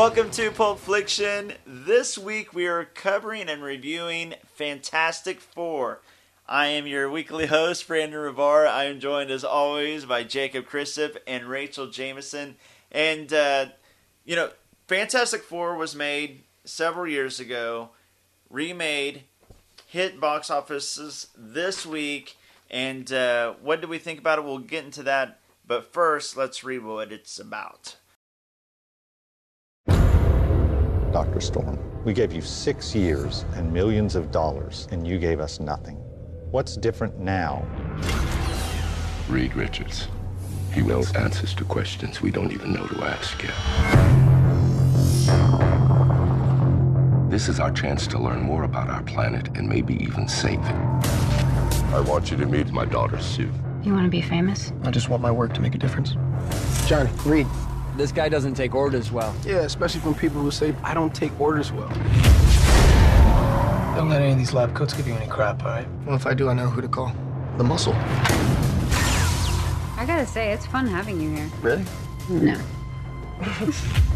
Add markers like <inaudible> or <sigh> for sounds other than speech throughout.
Welcome to Pulp Fiction. This week we are covering and reviewing Fantastic Four. I am your weekly host, Brandon Rivara. I am joined as always by Jacob Christop and Rachael Jameson. And, uh, you know, Fantastic Four was made several years ago, remade, hit box offices this week. And uh, what do we think about it? We'll get into that. But first, let's read what it's about. Dr. Storm. We gave you six years and millions of dollars, and you gave us nothing. What's different now? Reed Richards. He knows answers to questions we don't even know to ask yet. This is our chance to learn more about our planet and maybe even save it. I want you to meet my daughter, Sue. You want to be famous? I just want my work to make a difference. Johnny, Reed. This guy doesn't take orders well. Yeah, especially from people who say I don't take orders well. Don't let any of these lab coats give you any crap, all right? Well, if I do, I know who to call. The muscle. I gotta say, it's fun having you here. Really? No. <laughs>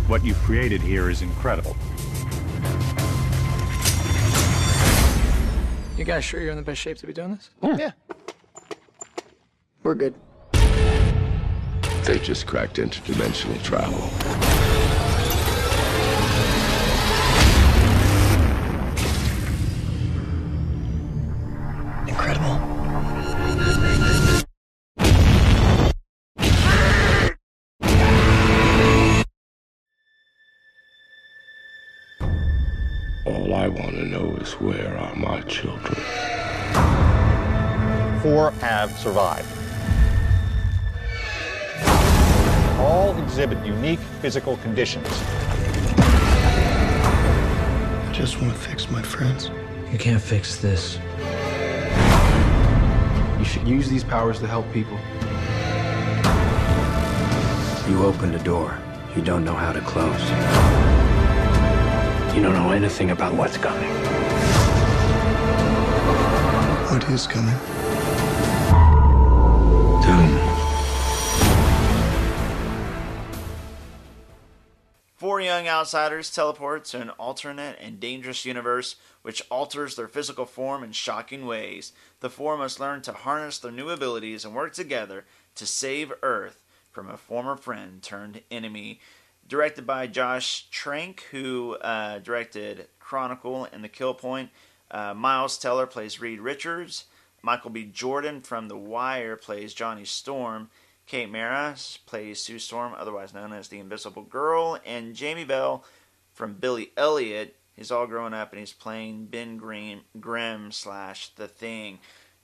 What you've created here is incredible. You guys sure you're in the best shape to be doing this? Yeah. We're good. They just cracked interdimensional travel. Incredible. All I want to know is where are my children? Four have survived. All exhibit unique physical conditions. I just want to fix my friends. You can't fix this. You should use these powers to help people. You opened a door you don't know how to close. You don't know anything about what's coming. What is coming? Young outsiders teleport to an alternate and dangerous universe which alters their physical form in shocking ways. The four must learn to harness their new abilities and work together to save Earth from a former friend turned enemy. Directed by Josh Trank, who uh, directed Chronicle and The Kill Point. Uh, Miles Teller plays Reed Richards. Michael B. Jordan from The Wire plays Johnny Storm. Kate Mara plays Sue Storm, otherwise known as the Invisible Girl, and Jamie Bell from Billy Elliot. He's all grown up and he's playing Ben Grimm, Grimm slash The Thing.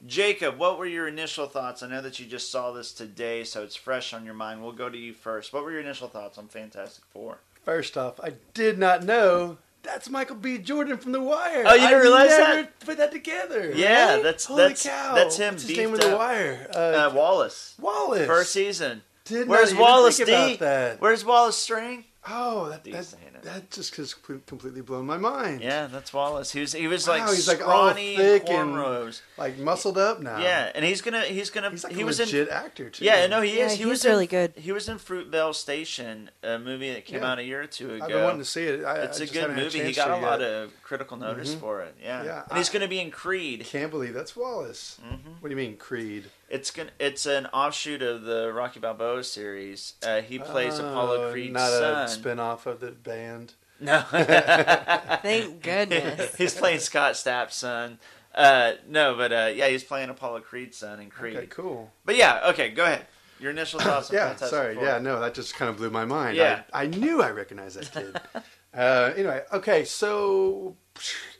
Jacob, what were your initial thoughts? I know that you just saw this today, so it's fresh on your mind. We'll go to you first. What were your initial thoughts on Fantastic Four? First off, I did not know that's Michael B. Jordan from The Wire. Oh, you didn't I realize never that? Put that together. Yeah, Really? that's Holy that's cow. that's him. What's his name in The. Wire? Uh, Uh, Wallace. Wallace. First season. Did Where's Wallace D? Where's Wallace String? Oh, that that, saying it. that just has completely blown my mind. Yeah, that's Wallace. He was he was Wow, like he's like all scrawny thick and cornrows. like muscled up now. Yeah, and he's gonna he's gonna he's like he a was legit in actor too. yeah no he Yeah, is he was really in, good. He was in Fruitvale Station, a movie that came Yeah. out a year or two ago. I've been wanting to see it. I, it's I a good haven't had movie. He got a lot yet. of critical notice Mhm. for it. Yeah, Yeah, and he's gonna be in Creed. Can't believe that's Wallace. Mm-hmm. What do you mean Creed? It's gonna it's an offshoot of the Rocky Balboa series. Uh, he plays Apollo Oh, Creed's not son. a spin-off of the band. No. <laughs> Thank goodness. <laughs> he's playing Scott Stapp's son. Uh, no, but uh, yeah, he's playing Apollo Creed's son in Creed. Okay, cool. But yeah, okay, go ahead. Your initial <coughs> thoughts yeah, Fantastic sorry. Four. Yeah, no, that just kind of blew my mind. Yeah. I, I knew I recognized that kid. <laughs> uh, anyway, okay, so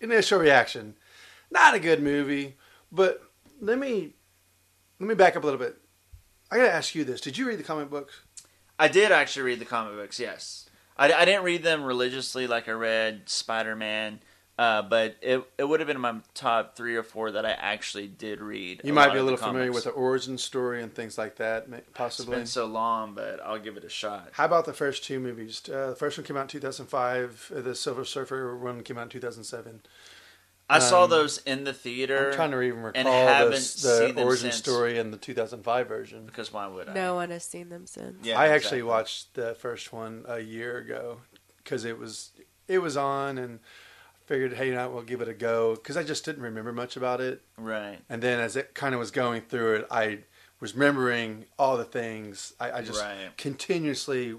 initial reaction, not a good movie, but let me let me back up a little bit. I gotta ask you this: Did you read the comic books? I did actually read the comic books. Yes, I, I didn't read them religiously like I read Spider Man. Uh, but it it would have been in my top three or four that I actually did read. You might be a little familiar with the origin story and things like that, possibly. It's been so long, but I'll give it a shot. How about the first two movies? Uh, the first one came out in 2005. uh, The Silver Surfer one came out in 2007. I saw Um, those in the theater. I'm trying to even and recall haven't the, seen the them origin since. story in the 2005 version. Because why would I? No one has seen them since. Yeah, I actually watched the first one a year ago because it was it was on and I figured, hey, you know, we'll give it a go because I just didn't remember much about it. Right. And then as it kind of was going through it, I was remembering all the things I, I just Right. continuously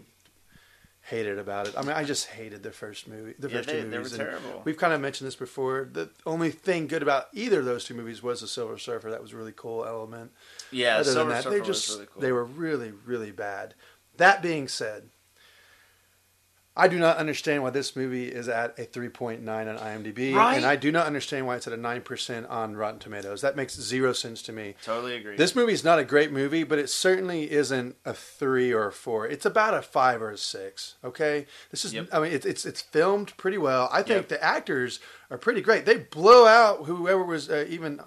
hated about it. I mean, I just hated the first movie. The Yeah, first they- two they were movies. and terrible. We've kind of mentioned this before. The only thing good about either of those two movies was the Silver Surfer. That was a really cool element. Yeah, Other Silver than that, Surfer they just really cool. they were really really bad. That being said, I do not understand why this movie is at a 3.9 on IMDb, Right? and I do not understand why it's at a 9% on Rotten Tomatoes. That makes zero sense to me. Totally agree. This movie is not a great movie, but it certainly isn't a three or a four. It's about a five or a six. Okay, this is. Yep. I mean, it's it's it's filmed pretty well. I think Yep. the actors are pretty great. They blow out whoever was uh, even.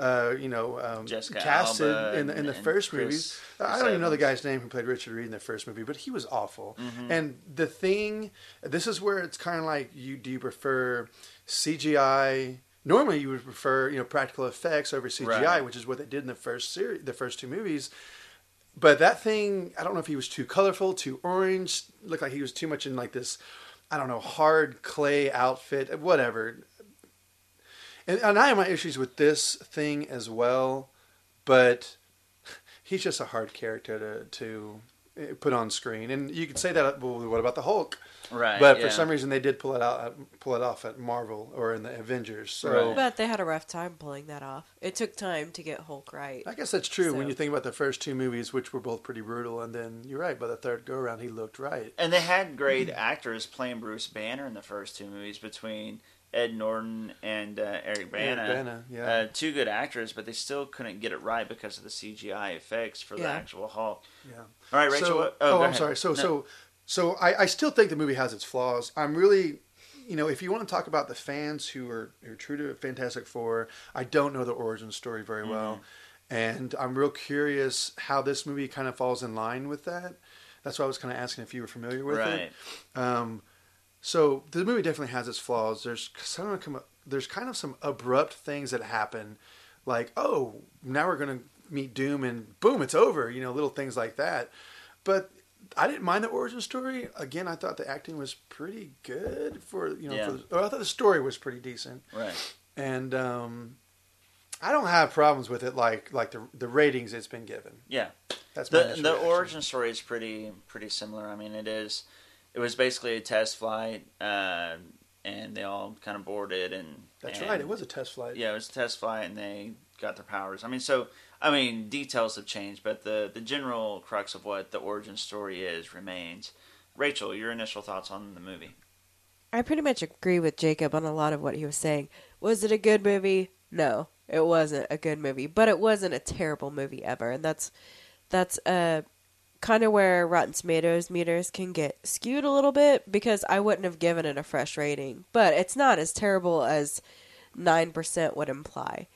Uh, you know, um, Jessica casted Alba in the, in the first Chris- movies. Chris I don't even know the guy's name who played Richard Reed in the first movie, but he was awful. Mhm. And the thing, this is where it's kind of like you do you prefer CGI? Normally, you would prefer you know practical effects over CGI, Right. which is what they did in the first series, the first two movies. But that thing, I don't know if he was too colorful, too orange. Looked like he was too much in like this, I don't know, hard clay outfit, whatever. And, and I have my issues with this thing as well, but he's just a hard character to to uh, put on screen. And you could say that. Well, what about the Hulk? Right, But yeah. for some reason, they did pull it out, pull it off at Marvel or in the Avengers. So But they had a rough time pulling that off. It took time to get Hulk right. I guess that's true when you think about the first two movies, which were both pretty brutal, and then you're right. By the third go around, he looked right. And they had great actors playing Bruce Banner in the first two movies between Ed Norton and uh, Eric Bana. Bana, yeah. Uh, two good actors, but they still couldn't get it right because of the CGI effects for the actual Hulk. Yeah. All right, Rachael. So, what, oh, go I'm ahead. sorry. So, No. so, so I, I still think the movie has its flaws. I'm really, you know, if you want to talk about the fans who are who are true to Fantastic Four, I don't know the origin story very well, Mm-hmm. and I'm real curious how this movie kind of falls in line with that. That's why I was kind of asking if you were familiar with Right. it. Um, so the movie definitely has its flaws. There's some of them- there's kind of some abrupt things that happen, like oh now we're gonna meet Doom and boom it's over. You know little things like that. But I didn't mind the origin story. Again, I thought the acting was pretty good for you know. Yeah. For the, or I thought the story was pretty decent, Right. and um, I don't have problems with it like like the the ratings it's been given. Yeah. That's the the origin story is pretty pretty similar. I mean, it is. It was basically a test flight, uh, and they all kind of boarded and. That's and- right. It was a test flight. Yeah, it was a test flight, and they got their powers. I mean, so I mean, details have changed, but the the general crux of what the origin story is remains. Rachael, your initial thoughts on the movie? I pretty much agree with Jacob on a lot of what he was saying. Was it a good movie? No, it wasn't a good movie, but it wasn't a terrible movie ever, and that's that's uh kind of where Rotten Tomatoes meters can get skewed a little bit because I wouldn't have given it a fresh rating, but it's not as terrible as nine percent would imply.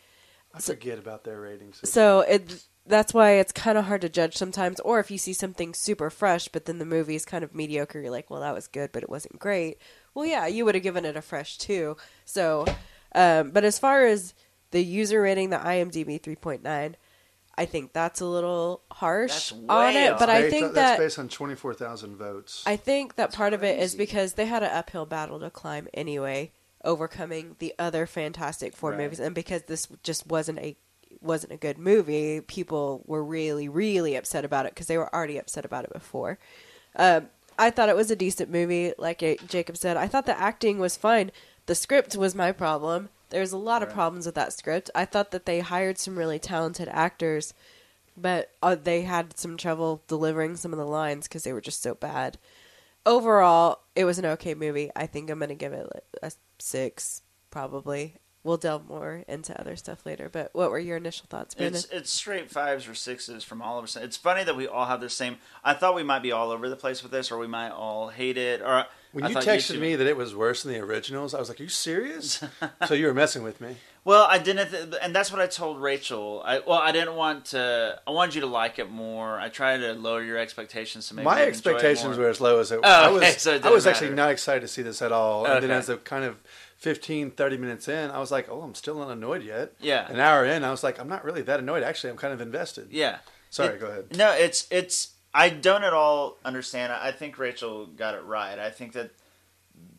I forget about their ratings. So it that's why it's kind of hard to judge sometimes. Or if you see something super fresh, but then the movie is kind of mediocre, you're like, well, that was good, but it wasn't great. Well, yeah, you would have given it a fresh too. So, um, but as far as the user rating, the IMDb 3.9, I think that's a little harsh on it. But I think on- that that's based on twenty four thousand votes. I think that part of it is because they had an uphill battle to climb anyway, overcoming the other Fantastic Four Right. movies, and because this just wasn't a wasn't a good movie, people were really really upset about it because they were already upset about it before. Um, I thought it was a decent movie, like Jacob said. I thought the acting was fine. The script was my problem. There's a lot of problems with that script. I thought that they hired some really talented actors, but uh, they had some trouble delivering some of the lines because they were just so bad. Overall, it was an okay movie. I think I'm gonna give it a six, probably. We'll delve more into other stuff later. But what were your initial thoughts, Brandon? It's it's straight fives or sixes from all of us. It's funny that we all have the same. I thought we might be all over the place with this, or we might all hate it. Or when I you thought texted two- me that it was worse than the originals, I was like, "Are you serious?" <laughs> so you were messing with me. Well, I didn't, th- and that's what I told Rachael. I, well, I didn't want to. I wanted you to like it more. I tried to lower your expectations to maybe My you'd enjoy it expectations more. were as low as it. Oh, I okay, was. so it I didn't was actually not excited to see this at all. And then as a kind of 15, 30 minutes in, I was like, "Oh, I'm still not annoyed yet." Yeah. An hour in, I was like, "I'm not really that annoyed. Actually, I'm kind of invested." Yeah. Sorry, It- go ahead. No, it's it's. I don't at all understand. I think Rachael got it right. I think that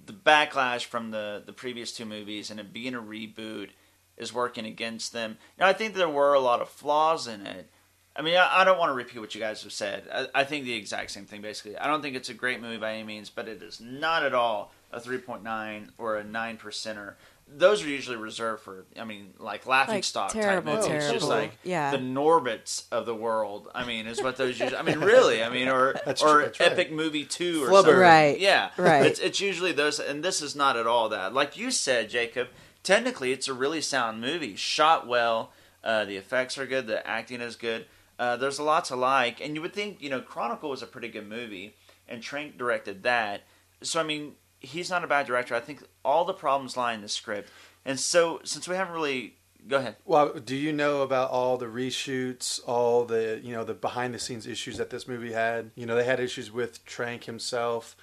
the backlash from the the previous two movies and it being a reboot is working against them. Now I think there were a lot of flaws in it. I mean, I, I don't want to repeat what you guys have said. I, I think the exact same thing basically. I don't think it's a great movie by any means, but it is not at all a 3.9 or a 9 percenter. Those are usually reserved for, I mean, like laughing Like, stock terrible, type movies. It's just like Yeah. the Norbits of the world. I mean, is what those usually. I mean, really. I mean, or That's or true, that's right. epic movie two or Flubber. something. Right, Yeah. right. It's it's usually those, and this is not at all that. Like you said, Jacob. Technically, it's a really sound movie, shot well. Uh, the effects are good. The acting is good. Uh, there's a lot to like, and you would think you know Chronicle was a pretty good movie, and Trank directed that. So I mean, he's not a bad director. I think all the problems lie in the script, and so since we haven't really, go ahead. Well, do you know about all the reshoots, all the you know the behind the scenes issues that this movie had? You know, they had issues with Trank himself.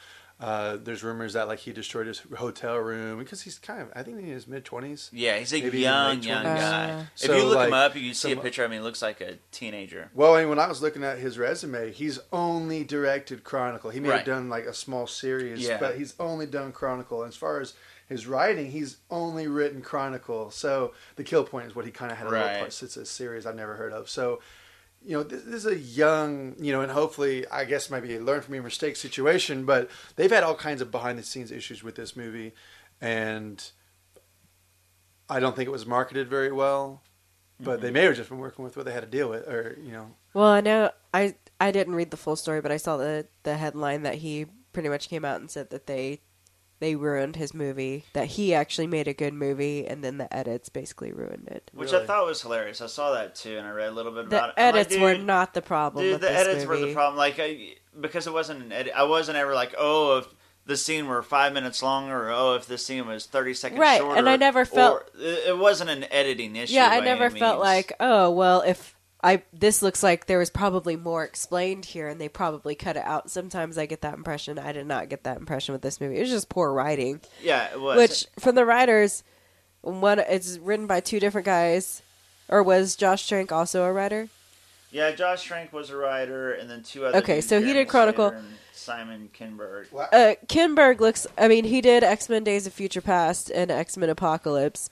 Uh, there's rumors that like he destroyed his hotel room because he's kind of I think in his mid twenties. Yeah, he's a young, young guy. Uh, if So, you look like, him up, you see a picture. I mean, he looks like a teenager. Well, I mean, when I was looking at his resume, he's only directed Chronicle. He may Right. have done like a small series, Yeah. but he's only done Chronicle. As far as his writing, he's only written Chronicle. So the Kill Point is what he kind of had a Right. little part. It's a series I've never heard of. So you know, this, this is a young, you know, and hopefully, I guess maybe a learn from your mistake situation. But they've had all kinds of behind the scenes issues with this movie, and I don't think it was marketed very well. But Mm-hmm. they may have just been working with what they had to deal with, or you know, Well, I know I I didn't read the full story, but I saw the the headline that he pretty much came out and said that they they ruined his movie. That he actually made a good movie, and then the edits basically ruined it. Which I thought was hilarious. I saw that too, and I read a little bit The about it. I'm like, edits were not the problem. Dude, with the this edits were the problem. Like, I, because it wasn't an edit. I wasn't ever like, oh, if the scene were five minutes longer, or oh, if the scene was thirty seconds Right, shorter. and I never felt- or- it it wasn't an editing issue. Yeah, I never any felt means. like, oh well, if I this looks like there was probably more explained here, and they probably cut it out. Sometimes I get that impression. I did not get that impression with this movie. It was just poor writing. yeah, it was. Which from the writers, one it's written by two different guys, or was Josh Trank also a writer? yeah, Josh Trank was a writer, and then two other. Okay, dudes, so he did Chronicle. Simon Kinberg. Uh, Kinberg looks. I mean, he did X Men: Days of Future Past and X Men: Apocalypse.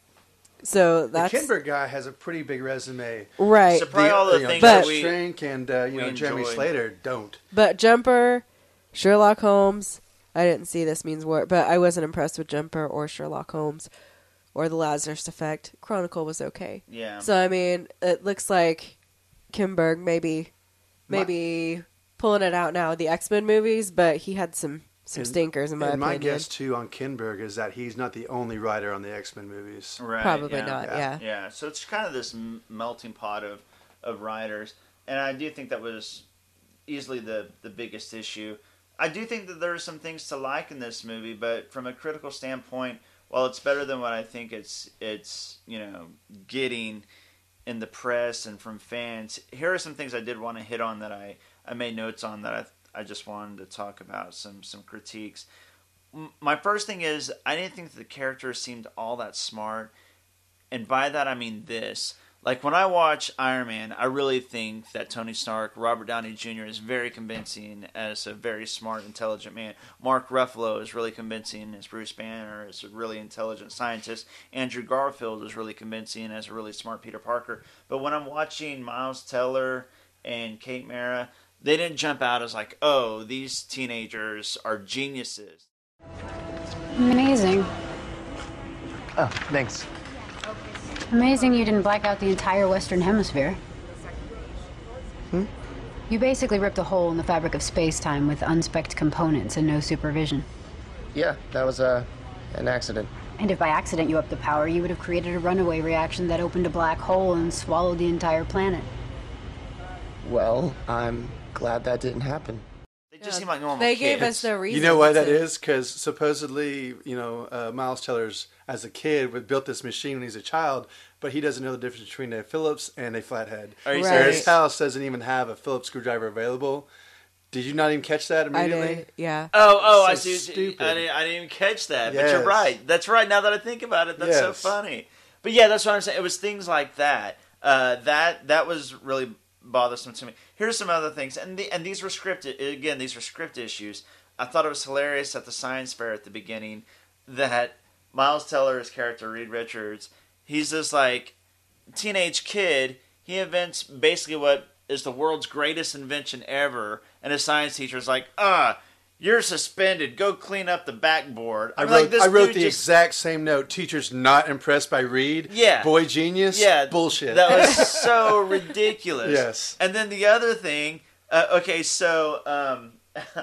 So the that's Kinberg guy has a pretty big resume. right. So probably all the you know, things But- that Josh we. Trank and uh, you we know Jeremy enjoyed. Slater don't. But Jumper, Sherlock Holmes. I didn't see this means war, but I wasn't impressed with Jumper or Sherlock Holmes or the Lazarus Effect. Chronicle was okay. Yeah. So I mean, it looks like Kinberg maybe maybe pulling it out now the X Men movies, but he had some some And- stinkers in my and my guess too on Kinberg is that he's not the only writer on the X Men movies. Right, Probably yeah. not. Yeah. Yeah, so it's kind of this m- melting pot of, of writers, and I do think that was easily the the biggest issue. I do think that there are some things to like in this movie, but from a critical standpoint, while it's better than what I think it's it's you know getting in the press and from fans, here are some things I did want to hit on that I I made notes on that I I just wanted to talk about some some critiques. My first thing is I didn't think the characters seemed all that smart and by that I mean this. Like when I watch Iron Man, I really think that Tony Stark, Robert Downey Jr. is very convincing as a very smart, intelligent man. Mark Ruffalo is really convincing as Bruce Banner, as a really intelligent scientist. Andrew Garfield is really convincing as a really smart Peter Parker. But when I'm watching Miles Teller and Kate Mara, they didn't jump out as like, oh, these teenagers are geniuses. Amazing. Oh, thanks. Amazing you didn't black out the entire Western Hemisphere. Hmm? You basically ripped a hole in the fabric of space-time with unspec'd components and no supervision. Yeah, that was uh, an accident. And if by accident you upped the power, you would have created a runaway reaction that opened a black hole and swallowed the entire planet. Well, I'm glad that didn't happen. They just seem like normal They kids. gave us the reason. You know why that to- is? Because supposedly, you know, uh, Miles Teller's as a kid would built this machine when he's a child, but he doesn't know the difference between a Phillips and a flathead. Are you Right. Serious? his house doesn't even have a Phillips screwdriver available. Did you not even catch that I immediately? did. Yeah. Oh, oh, I see. stupid. I didn't, I didn't even catch that. But you're right. That's right. Now that I think about it, that's so funny. But yeah, that's what I'm saying. It was things like that. Uh, that that was really bothersome to me. Here's some other things, and the, and these were scripted. Again, these were script issues. I thought it was hilarious at the science fair at the beginning that Miles Teller's character Reed Richards, he's this like teenage kid. He invents basically what is the world's greatest invention ever, and his science teacher is like, ah. You're suspended. Go clean up the backboard. I I'm wrote, like, this I wrote the just- exact same note. Teacher's not impressed by Reed. Yeah. Boy genius. Yeah, Bullshit. That was <laughs> so ridiculous. Yes. And then the other thing, uh, okay, so um, <laughs>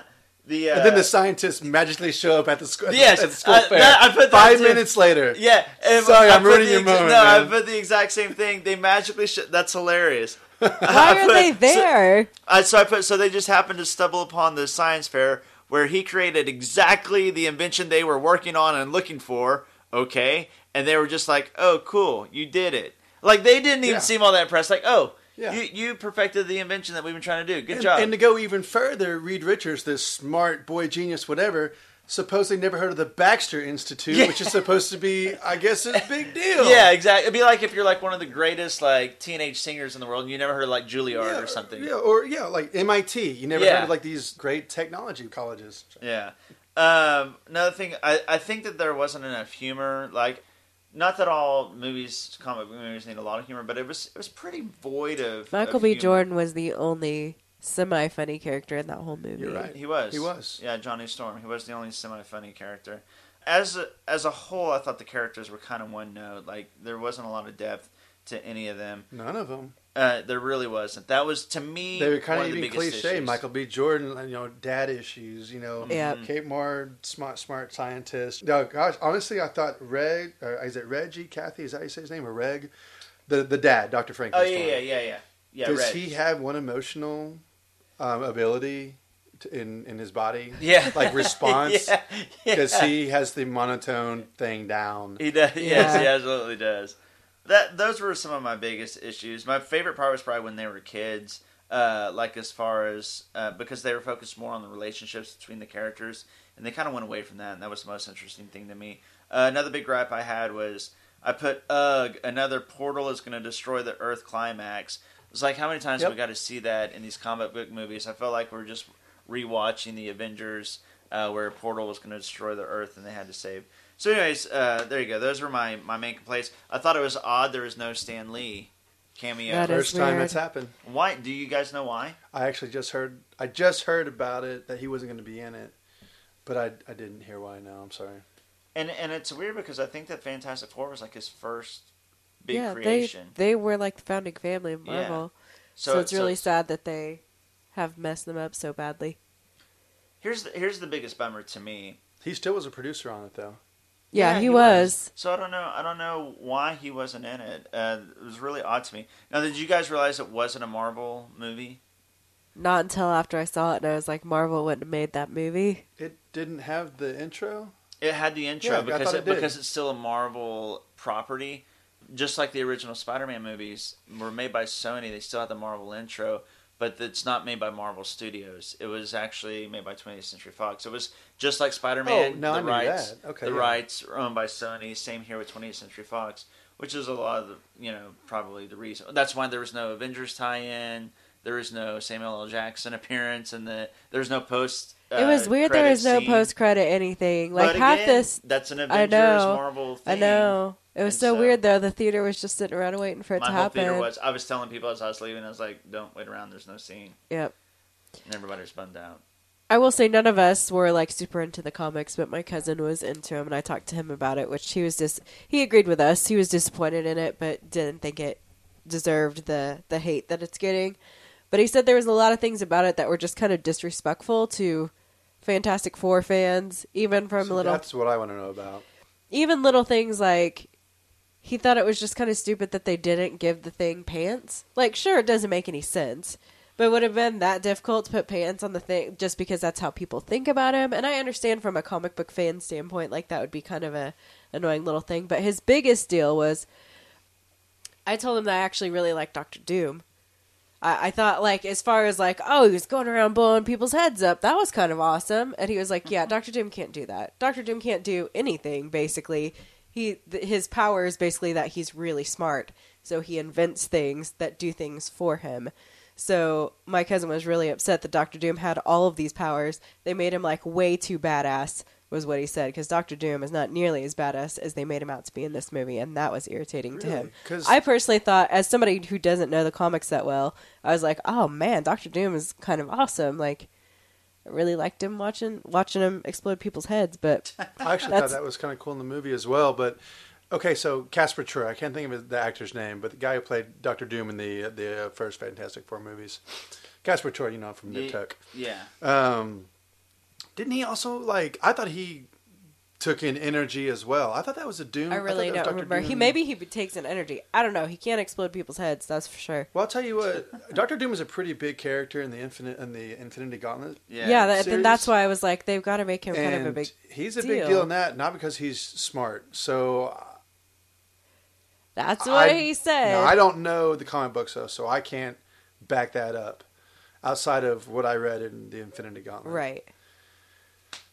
the uh, and then the scientists magically show up at the school. Yes, at the school I- fair. that- I put that Five too. minutes later. yeah. and Sorry, I I'm put ruining your ex- moment, No, I man. put the exact same thing. They magically sh- that's hilarious. <laughs> Why are they there? I, so I put so they just happened to stumble upon the science fair where he created exactly the invention they were working on and looking for. Okay, and they were just like, "Oh, cool, you did it." Like they didn't even Yeah. seem all that impressed. Like, "Oh, Yeah. you you perfected the invention that we've been trying to do. Good and, job." And to go even further, Reed Richards, this smart boy genius, whatever, supposedly never heard of the Baxter Institute, Yeah. which is supposed to be, I guess, a big <laughs> deal. yeah, exactly. It'd be like if you're like one of the greatest like teenage singers in the world, and you never heard of like Juilliard Yeah, or something. Yeah, or yeah, like MIT. You never Yeah. heard of like these great technology colleges. Yeah. Um, another thing, I, I think that there wasn't enough humor. Like, not that all movies, comic book movies, need a lot of humor, but it was it was pretty void of Michael of B. humor. Jordan was the only semi funny character in that whole movie. You're right. He was. He was. Yeah, Johnny Storm. He was the only semi-funny character. As a, as a whole, I thought the characters were kind of one note. Like there wasn't a lot of depth to any of them. None of them. Uh, there really wasn't. That was to me. They were kind one of even cliche. issues. Michael B. Jordan, you know, dad issues. You know, Yeah. Kate Mara, smart, smart scientist. No, gosh, honestly, I thought Reg, or is it Reggie? Cathey, is that how you say his name? Or Reg? The the dad, Doctor Frank. Oh yeah, yeah, yeah, yeah. Yeah, Does Reg. he have one emotional um, ability to, in in his body? Yeah. like <laughs> response. yeah, Because yeah. he has the monotone thing down. He does. Yes, Yeah. he absolutely does. That those were some of my biggest issues. My favorite part was probably when they were kids. Uh, like as far as uh, because they were focused more on the relationships between the characters, and they kind of went away from that, and that was the most interesting thing to me. Uh, another big gripe I had was I put ugh another portal is going to destroy the Earth climax. It's like how many times Yep. we got to see that in these comic book movies? I felt like we're just rewatching the Avengers uh, where a portal was going to destroy the Earth and they had to save. So, anyways, uh, there you go. Those were my, my main complaints. I thought it was odd there was no Stan Lee cameo. That is First time weird. that's happened. Why? Do you guys know why? I actually just heard. I just heard about it that he wasn't going to be in it, but I I didn't hear why. Now I'm sorry. And and it's weird because I think that Fantastic Four was like his first big yeah, creation. they they were like the founding family of Yeah. Marvel. So- So, it's so really it's- sad that they have messed them up so badly. Here's the, here's the biggest bummer to me. He still was a producer on it though. Yeah, he, was. So I don't know. I don't know why he wasn't in it. Uh, it was really odd to me. Now, did you guys realize it wasn't a Marvel movie? Not until after I saw it and I was like, Marvel wouldn't have made that movie. It didn't have the intro. It had the intro Yeah, because it, it because it's still a Marvel property. Just like the original Spider-Man movies were made by Sony, they still had the Marvel intro, but it's not made by Marvel Studios. It was actually made by 20th Century Fox. It was just like Spider-Man. Oh, no, the I knew rights, that. Okay, the yeah. rights are owned by Sony. Same here with 20th Century Fox, which is a lot of the you know probably the reason. That's why there was no Avengers tie-in. There is no Samuel L. Jackson <laughs> appearance, and the there's no post. it was uh, weird there was no scene. post credit anything. Like But half again, this That's an I Avengers know. Marvel thing. I know. It was so, so- weird though. The theater was just sitting around waiting for it My to whole happen. theater was. I was telling people as I was leaving, I was like, "Don't wait around. There's no scene." Yep. And everybody was bummed out. I will say none of us were like super into the comics, but my cousin was into them, and I talked to him about it, which he was just he agreed with us. He was disappointed in it, but didn't think it deserved the the hate that it's getting. But he said there was a lot of things about it that were just kind of disrespectful to Fantastic Four fans, even from So little That's what I want to know about. even little things like he thought it was just kind of stupid that they didn't give the thing pants. Like, sure, it doesn't make any sense, but it would have been that difficult to put pants on the thing just because that's how people think about him. And I understand from a comic book fan standpoint, like that would be kind of a annoying little thing. But his biggest deal was, I told him that I actually really like Doctor Doom. I, I thought like as far as like oh he was going around blowing people's heads up that was kind of awesome and he was like yeah mm-hmm. Doctor Doom can't do that Doctor Doom can't do anything basically he th- his power is basically that he's really smart so he invents things that do things for him so my cousin was really upset that Doctor Doom had all of these powers they made him like way too badass was what he said because Doctor Doom is not nearly as badass as they made him out to be in this movie, and that was irritating to him. Really? 'Cause- I personally thought, as somebody who doesn't know the comics that well, I was like, oh man, Doctor Doom is kind of awesome. Like, I really liked him watching watching him explode people's heads, but <laughs> I actually thought that was kind of cool in the movie as well. But okay, so Casper Troy, I can't think of the actor's name, but the guy who played Doctor Doom in the the uh, first Fantastic Four movies, Casper Troy, you know from Nip Ye- Tuck. Yeah. Um, didn't he also like? I thought he took in energy as well. I thought that was a Doom. I really was don't remember. He maybe he takes in energy. I don't know. He can't explode people's heads. That's for sure. Well, I'll tell you what, Doctor Doom is a pretty big character in the Infinite in the Infinity Gauntlet. Yeah, that, series. that's why I was like, they've got to make him kind of a big. He's a deal. big deal in that, not because he's smart. So That's what I- he said. No, I don't know the comic books though, so I can't back that up. Outside of what I read in the Infinity Gauntlet, Right.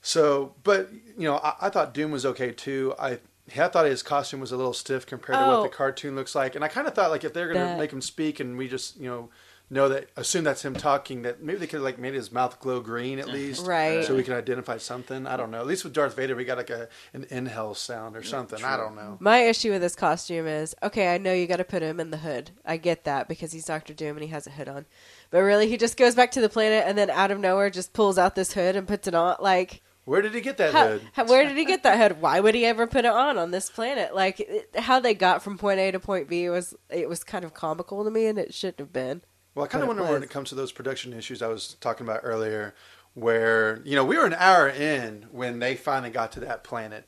So, but you know, I, I thought Doom was okay too. I I thought his costume was a little stiff compared to Oh. what the oh. cartoon looks like, and I kind of thought like if they're gonna That- make him speak and we just you know know that assume that's him talking, that maybe they could like made his mouth glow green at mm-hmm. least, Right. So we can identify something. I don't know. At least with Darth Vader, we got like a an in hell sound or mm, something. I don't know. My issue with this costume is okay. I know you got to put him in the hood. I get that because he's Doctor Doom and he has a hood on. But really, he just goes back to the planet and then out of nowhere just pulls out this hood and puts it on. Like, Where did he get that how, hood? where did he get that hood? Why would he ever put it on on this planet? Like, it, how they got from point A to point B was it was kind of comical to me, and it shouldn't have been. Well, I kind of wonder when it comes to those production issues I was talking about earlier, where you know we were an hour in when they finally got to that planet,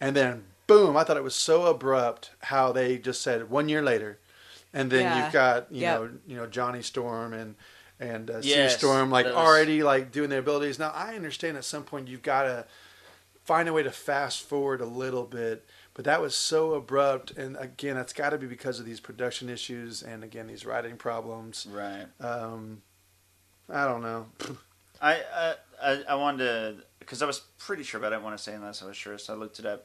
and then boom! I thought it was so abrupt how they just said one year later, and then Yeah. you've got you Yep. know you know Johnny Storm and and uh, Yes, Storm like was- already like doing their abilities. Now I understand at some point you've got to find a way to fast forward a little bit. But that was so abrupt, and again, that's got to be because of these production issues, and again, these writing problems. Right. Um, I don't know. <laughs> I uh, I, I wanted to because I was pretty sure, but I didn't want to say unless I was sure, so I looked it up.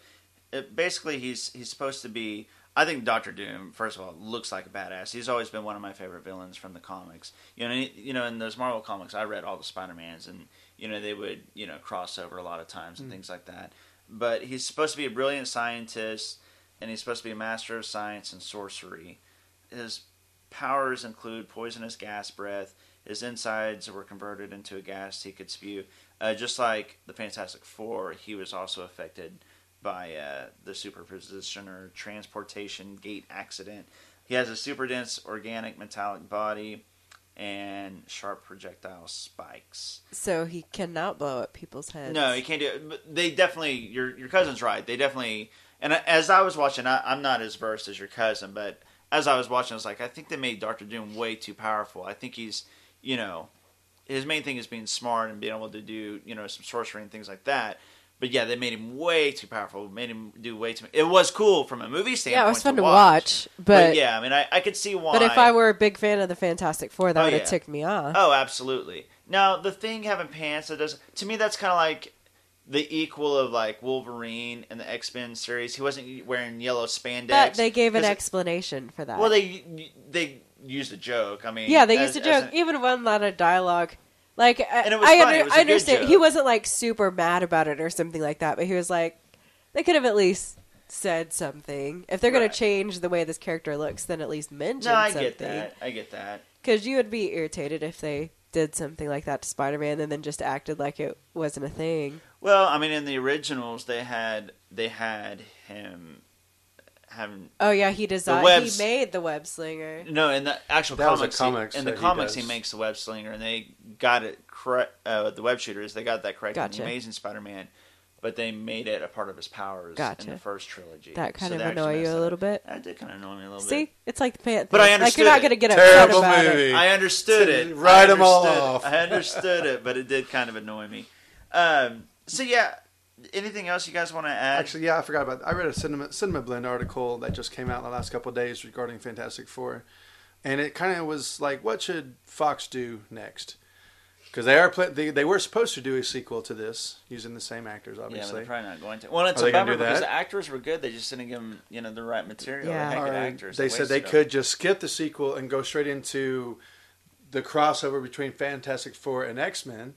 It, basically, he's he's supposed to be. I think Doctor Doom, first of all, looks like a badass. He's always been one of my favorite villains from the comics. You know, you know, in those Marvel comics, I read all the Spider Mans, and you know they would you know cross over a lot of times and Mm. things like that. But he's supposed to be a brilliant scientist, and he's supposed to be a master of science and sorcery. His powers include poisonous gas breath. His insides were converted into a gas he could spew. Uh, just like the Fantastic Four, he was also affected by uh, the superposition or transportation gate accident. He has a super dense organic metallic body and sharp projectile spikes. So he cannot blow up people's heads. No, he can't do it. But they definitely, your your cousin's right. They definitely, and as I was watching, I, I'm not as versed as your cousin, but as I was watching, I was like, I think they made Doctor Doom way too powerful. I think he's, you know, his main thing is being smart and being able to do, you know, some sorcery and things like that. But yeah, they made him way too powerful. Made him do way too. Much it was cool from a movie standpoint. Yeah, it was fun to watch. watch, but, yeah, I mean, I, I could see why. But if I were a big fan of the Fantastic Four, that Oh, would have yeah. ticked me off. Oh, absolutely. Now the thing having pants that does to me that's kind of like the equal of like Wolverine in the X Men series. He wasn't wearing yellow spandex. but they gave an 'cause it- explanation for that. Well, they they used a joke. I mean, yeah, they as- used a joke. an- Even one line of dialogue. Like I, And it was I, under, I understand he wasn't like super mad about it or something like that, but he was like, they could have at least said something. If they're Right. going to change the way this character looks, then at least mention no, I something. get that. I get that. Because you would be irritated if they did something like that to Spider-Man and then just acted like it wasn't a thing. Well, I mean, in the originals, they had they had him having Oh yeah, he designed. webs- He made the web slinger. No, in the actual That was comics, comics he, in the that he comics, he, makes the web slinger, and they got it correct. Uh, the web shooters, they got that correct Gotcha. in the Amazing Spider-Man, but they made it a part of his powers in the first trilogy. That kind So of they actually annoy you a little up. bit. That did kind of annoy me a little See, bit. See, it's like the Panther. But I Like understood you're not going to get upset Terrible about movie. it. I understood it. Write I 'em all off. I understood it, but it did kind of annoy me. Um, so yeah, anything else you guys want to add? Actually, yeah, I forgot about. I read a Cinema Cinema Blend article that just came out in the last couple of days regarding Fantastic Four, and it kind of was like, what should Fox do next? Because they are pla- they, they were supposed to do a sequel to this using the same actors, obviously. yeah, but they're probably not going to. Well, it's Are a bummer because the actors were good. They just didn't give them, you know, the right material. Yeah. They had good Alright. actors. They said they wasted 'em. could just skip the sequel and go straight into the crossover between Fantastic Four and X Men.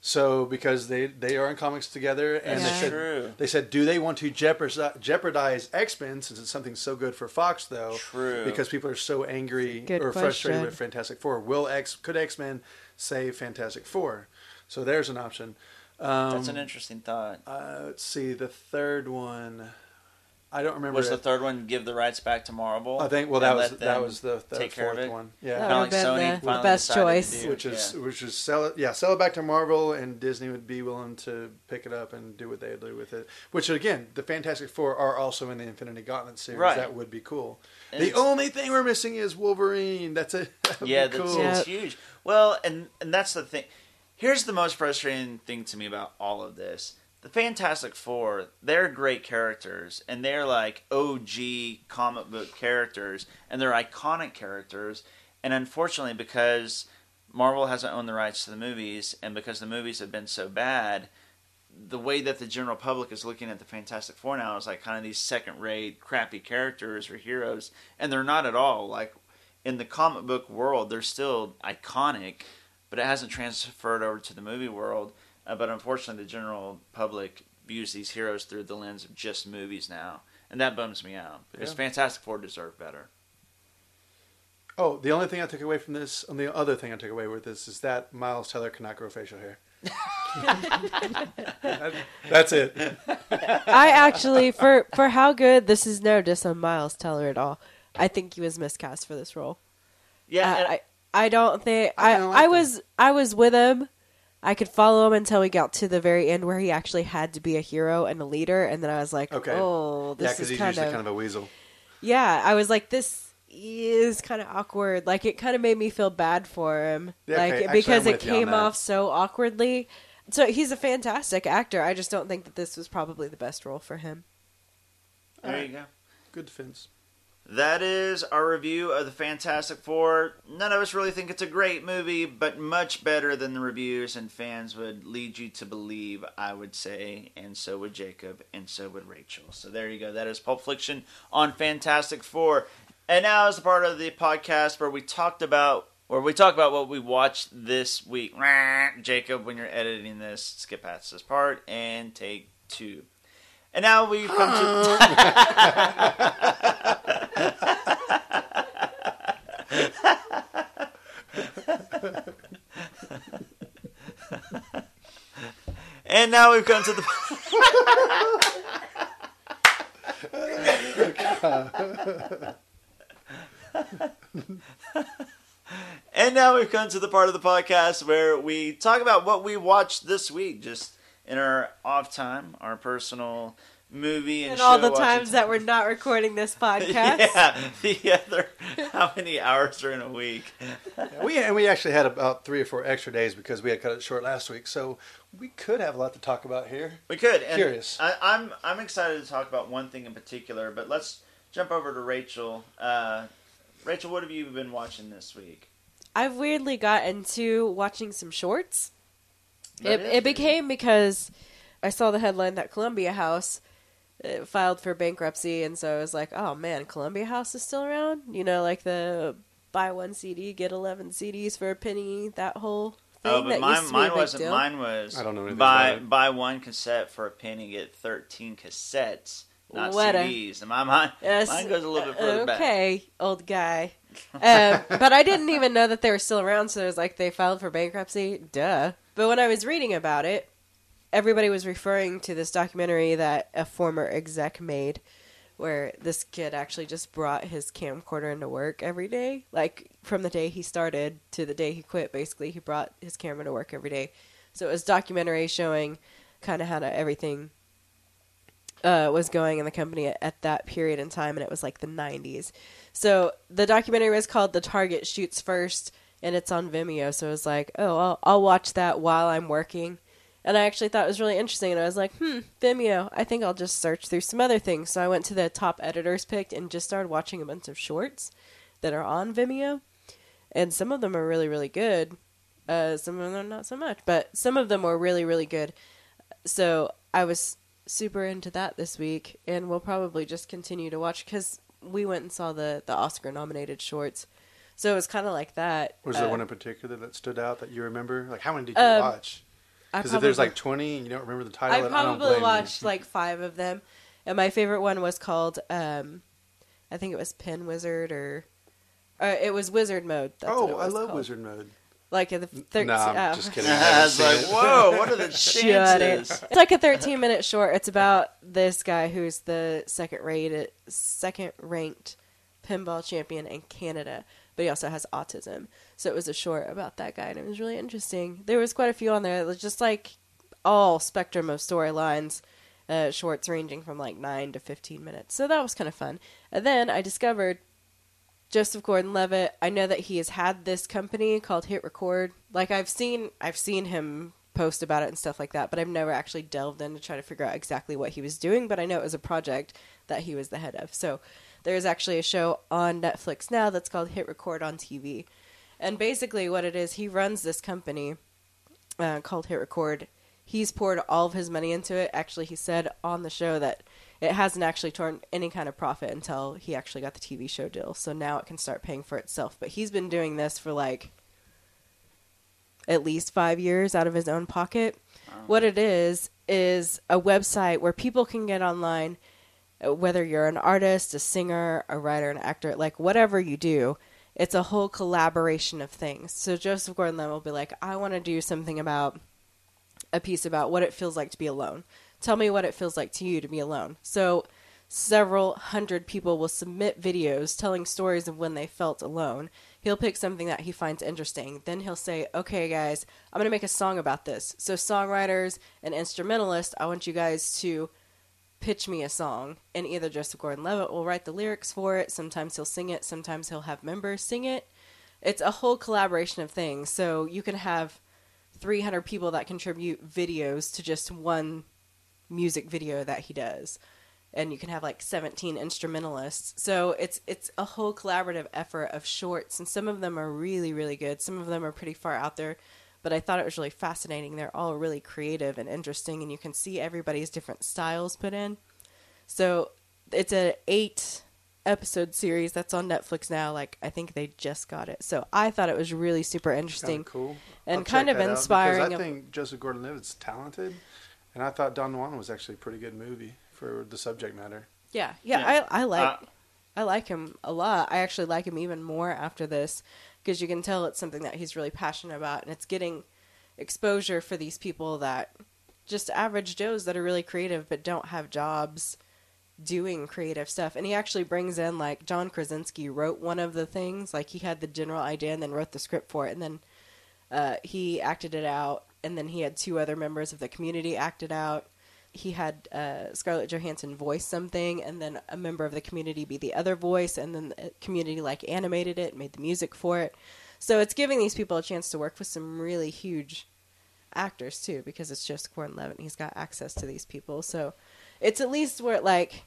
So because they they are in comics together, and That's they said true. they said, do they want to jeopardize, jeopardize X Men since it's something so good for Fox though? True. Because people are so angry Good or frustrated question. with Fantastic Four. Will X could X Men save Fantastic Four? So there's an option. Um, That's an interesting thought. uh, let's see the third one. I don't remember. Was the third one give the rights back to Marvel? I think well that was that was the, the take care of fourth it? one. That Yeah, would Kinda have been Sony the finally best choice. do. which is Yeah. which is sell it yeah sell it back to Marvel and Disney would be willing to pick it up and do what they do with it. Which again, the Fantastic Four are also in the Infinity Gauntlet series. Right. That would be cool. And the only thing we're missing is Wolverine. That's it. <laughs> Yeah, that's cool. Yeah. huge. Well, and and that's the thing. Here's the most frustrating thing to me about all of this. The Fantastic Four, they're great characters, and they're like OG comic book characters, and they're iconic characters. And unfortunately, because Marvel hasn't owned the rights to the movies, and because the movies have been so bad, the way that the general public is looking at the Fantastic Four now is like kind of these second-rate, crappy characters or heroes, and they're not at all. Like in the comic book world, they're still iconic, but it hasn't transferred over to the movie world. Uh, but unfortunately, the general public views these heroes through the lens of just movies now, and that bums me out because Yeah. Fantastic Four deserve better. Oh, the only thing I took away from this, and the other thing I took away with this is that Miles Teller cannot grow facial hair. <laughs> That- that's it. I actually, for for how good this is, no diss on Miles Teller at all. I think he was miscast for this role. Yeah, Uh, and- I I don't think I I kinda I, was I was with him. I could follow him until we got to the very end where he actually had to be a hero and a leader, and then I was like, Okay. oh, yeah, this because is he's kind usually of, kind of a weasel. yeah. I was like, this is kind of awkward. Like it kind of made me feel bad for him, Yeah, like okay. Actually, because I'm it with you on came off so awkwardly. So he's a fantastic actor. I just don't think that this was probably the best role for him. there you go. Good defense. That is our review of the Fantastic Four. None of us really think it's a great movie, but much better than the reviews and fans would lead you to believe, I would say, and so would Jacob, and so would Rachael. So there you go. That is Pulp Fiction on Fantastic Four. And now is the part of the podcast where we talked about where we talk about what we watched this week. Jacob, when you're editing this, skip past this part and take two. And now we've come to <laughs> And now we've come to the. <laughs> and now we've come to the part of the podcast where we talk about what we watched this week, just in our off time, our personal movie and, And all the show watching times that we're not recording this <laughs> podcast. yeah, the other how many hours are in a week? Yeah, we and we actually had about three or four extra days because we had cut it short last week, so we could have a lot to talk about here. We could. And Curious. I, I'm I'm excited to talk about one thing in particular, but let's jump over to Rachael. Uh, Rachael, what have you been watching this week? I've weirdly got into watching some shorts. That It, is it became because I saw the headline that Columbia House uh, filed for bankruptcy, and so I was like, "Oh man, Columbia House is still around." You know, like the buy one CD get eleven CDs for a penny. That whole thing. Oh, but that mine used to be a mine wasn't. deal. Mine was. I don't know buy about it. buy one cassette for a penny, get thirteen cassettes, not What a- CDs. And my mine, Yes, mine goes a little bit further uh, back. Okay, old guy. <laughs> um, but I didn't even know that they were still around. So it was like they filed for bankruptcy. Duh. But when I was reading about it, everybody was referring to this documentary that a former exec made, where this kid actually just brought his camcorder into work every day, like from the day he started to the day he quit. Basically, he brought his camera to work every day. So it was documentary showing kind of how to everything uh, was going in the company at, at that period in time, and it was like the 90s. So the documentary was called "The Target Shoots First, and it's on Vimeo. So I was like, oh, I'll, I'll watch that while I'm working. And I actually thought it was really interesting, and I was like, hmm, Vimeo. I think I'll just search through some other things. So I went to the top editors picked and just started watching a bunch of shorts that are on Vimeo, and some of them are really, really good. Uh, some of them not so much, but some of them were really, really good. So I was super into that this week, and we'll probably just continue to watch because we went and saw the the Oscar nominated shorts. So it was kind of like that. Was there Uh, one in particular that stood out that you remember? Like, how many did you Um, watch? Because if there's like 20 and you don't remember the title, I then I don't probably blame you. watched like five of them, and my favorite one was called, um, I think it was Pin Wizard or, uh, it was Wizard Mode. That's what oh, it I was love called. Wizard Mode. Like in the thir- No, I'm oh. just kidding. <laughs> I I was like, it. whoa, what are the <laughs> Shut it. chances? It's like a 13 minute short. It's about this guy who's the second rated, second ranked pinball champion in Canada, but he also has autism. So it was a short about that guy, and it was really interesting. There was quite a few on there. It was just like all spectrum of storylines, uh, shorts ranging from like nine to 15 minutes. So that was kind of fun. And then I discovered Joseph Gordon-Levitt. I know that he has had this company called Hit Record. Like I've seen, I've seen him post about it and stuff like that, but I've never actually delved in to try to figure out exactly what he was doing. But I know it was a project that he was the head of. So there's actually a show on Netflix now that's called Hit Record on TV, and basically what it is, he runs this company uh, called Hit Record. He's poured all of his money into it. Actually, he said on the show that it hasn't actually turned any kind of profit until he actually got the TV show deal. So now it can start paying for itself. But he's been doing this for like at least five years out of his own pocket. What it is is a website where people can get online, whether you're an artist, a singer, a writer, an actor, like whatever you do. It's a whole collaboration of things. So Joseph Gordon-Levitt will be like, I want to do something about a piece about what it feels like to be alone. Tell me what it feels like to you to be alone. So several hundred people will submit videos telling stories of when they felt alone. He'll pick something that he finds interesting. Then he'll say, "Okay, guys, I'm going to make a song about this." So songwriters and instrumentalists, I want you guys to pitch me a song, and either Joseph Gordon-Levitt will write the lyrics for it. Sometimes he'll sing it. Sometimes he'll have members sing it. It's a whole collaboration of things. So you can have 300 people that contribute videos to just one music video that he does and you can have like 17 instrumentalists so it's it's a whole collaborative effort of shorts and some of them are really really good some of them are pretty far out there but i thought it was really fascinating they're all really creative and interesting and you can see everybody's different styles put in so it's a eight episode series that's on netflix now like i think they just got it so i thought it was really super interesting Kinda cool. and I'll kind of that out because inspiring I think Joseph Gordon-Levitt's talented, and I thought Don Jon was actually a pretty good movie for the subject matter. Yeah, yeah, Yeah. I I like Uh, I like him a lot. I actually like him even more after this because you can tell it's something that he's really passionate about, and it's getting exposure for these people that just average Joes that are really creative but don't have jobs doing creative stuff. And he actually brings in like John Krasinski wrote one of the things, like he had the general idea and then wrote the script for it, and then uh, he acted it out, and then he had two other members of the community act it out. He had uh, Scarlett Johansson voice something, and then a member of the community be the other voice, and then the community like animated it, made the music for it. So it's giving these people a chance to work with some really huge actors too, because it's just Gordon Levitt. He's got access to these people, so it's at least where like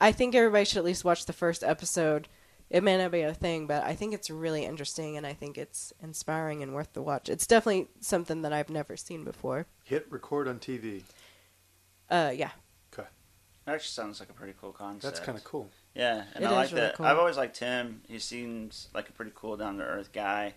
I think everybody should at least watch the first episode. It may not be a thing, but I think it's really interesting and I think it's inspiring and worth the watch. It's definitely something that I've never seen before. Hit record on TV. Uh, yeah. Okay, That actually sounds like a pretty cool concept. that's kind of cool. Yeah, and It I is like really that. cool. I've always liked him. He seems like a pretty cool, down to earth guy.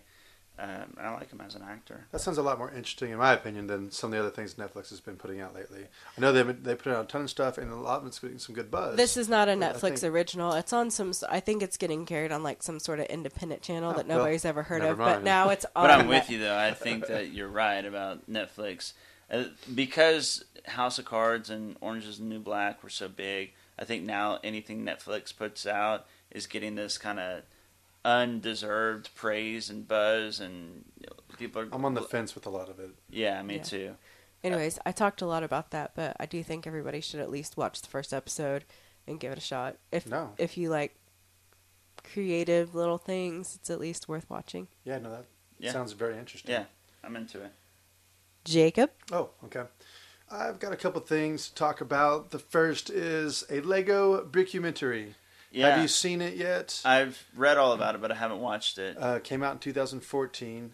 Um, I like him as an actor. That sounds a lot more interesting, in my opinion, than some of the other things Netflix has been putting out lately. I know they they put out a ton of stuff, and a lot of it's getting some good buzz. This is not a Netflix think- original. It's on some. I think it's getting carried on like some sort of independent channel Oh, that well, nobody's ever heard never of. But mind. now it's on. But I'm with you though. I think that you're right about Netflix because House of Cards and Orange Is the New Black were so big. I think now anything Netflix puts out is getting this kind of undeserved praise and buzz, and you know, people are. I'm on the fence with a lot of it. Yeah, me Yeah. too. Anyways, I talked a lot about that, but I do think everybody should at least watch the first episode and give it a shot. If No. if you like creative little things, it's at least worth watching. Yeah, no, that Yeah. sounds very interesting. Yeah, I'm into it. Jacob, Oh, okay. I've got a couple things to talk about. The first is a Lego brickumentary. Yeah, Have you seen it yet? I've read all about it, but I haven't watched it. Uh, came out in 2014.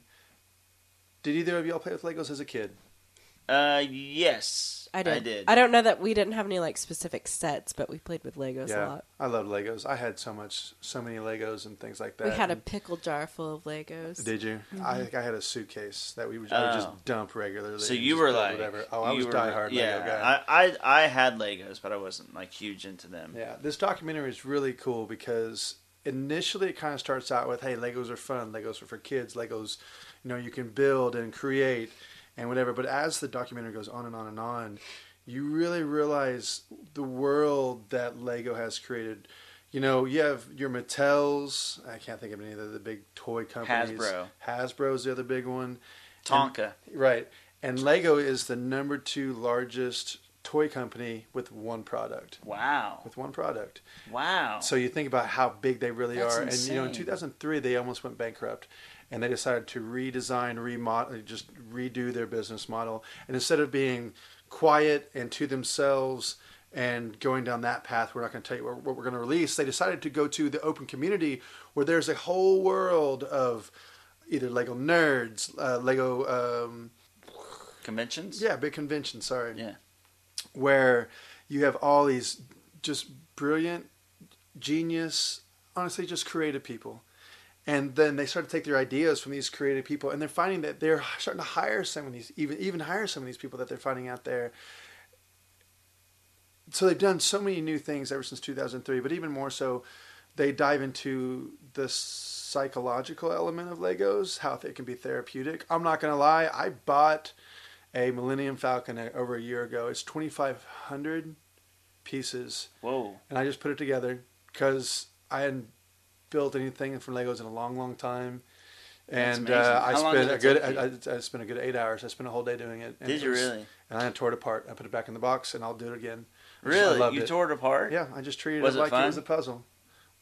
Did either of y'all play with Legos as a kid? Uh, yes, I did. I did. I don't know that we didn't have any like specific sets, but we played with Legos a yeah, lot. I love Legos. I had so much, so many Legos and things like that. We had a pickle jar full of Legos. Did you? Mhm. I think I had a suitcase that we would, I would Oh. just dump regularly. So you were like, whatever. Oh, I was were- diehard yeah, Lego guy. I, I I had Legos, but I wasn't like huge into them. Yeah, this documentary is really cool because initially it kind of starts out with, "Hey, Legos are fun. Legos are for kids. Legos, you know, you can build and create and whatever." But as the documentary goes on and on and on, you really realize the world that Lego has created. You know, you have your Mattels. I can't think of any of the, big toy companies. Hasbro. Hasbro's the other big one. Tonka. And- right. And Lego is the number two largest toy company with one product. Wow. With one product. Wow. So you think about how big they really That's are, and you know, in 2003 they almost went bankrupt, and they decided to redesign, remodel, just redo their business model, and instead of being quiet and to themselves and going down that path, we're not going to tell you what what we're going to release. They decided to go to the open community where there's a whole world of either Lego nerds, uh, Lego. Um, Conventions. yeah, big convention. Sorry. Yeah. Where you have all these just brilliant, genius, honestly, just creative people. And then they start to take their ideas from these creative people, and they're finding that they're starting to hire some of these, even even hire some of these people that they're finding out there. So they've done so many new things ever since 2003, but even more so, they dive into the psychological element of Legos, how they can be therapeutic. I'm not gonna lie, I bought a Millennium Falcon over a year ago. It's 2,500 pieces. Whoa. And I just put it together because I hadn't built anything from Legos in a long, long time. And uh, I spent a good I, I, I spent a good eight hours. I spent a whole day doing it. And Did it you really? And I tore it apart. I put it back in the box, and I'll do it again. Really? You it. tore it apart? Yeah, I just treated Was it it like fun? it was a puzzle.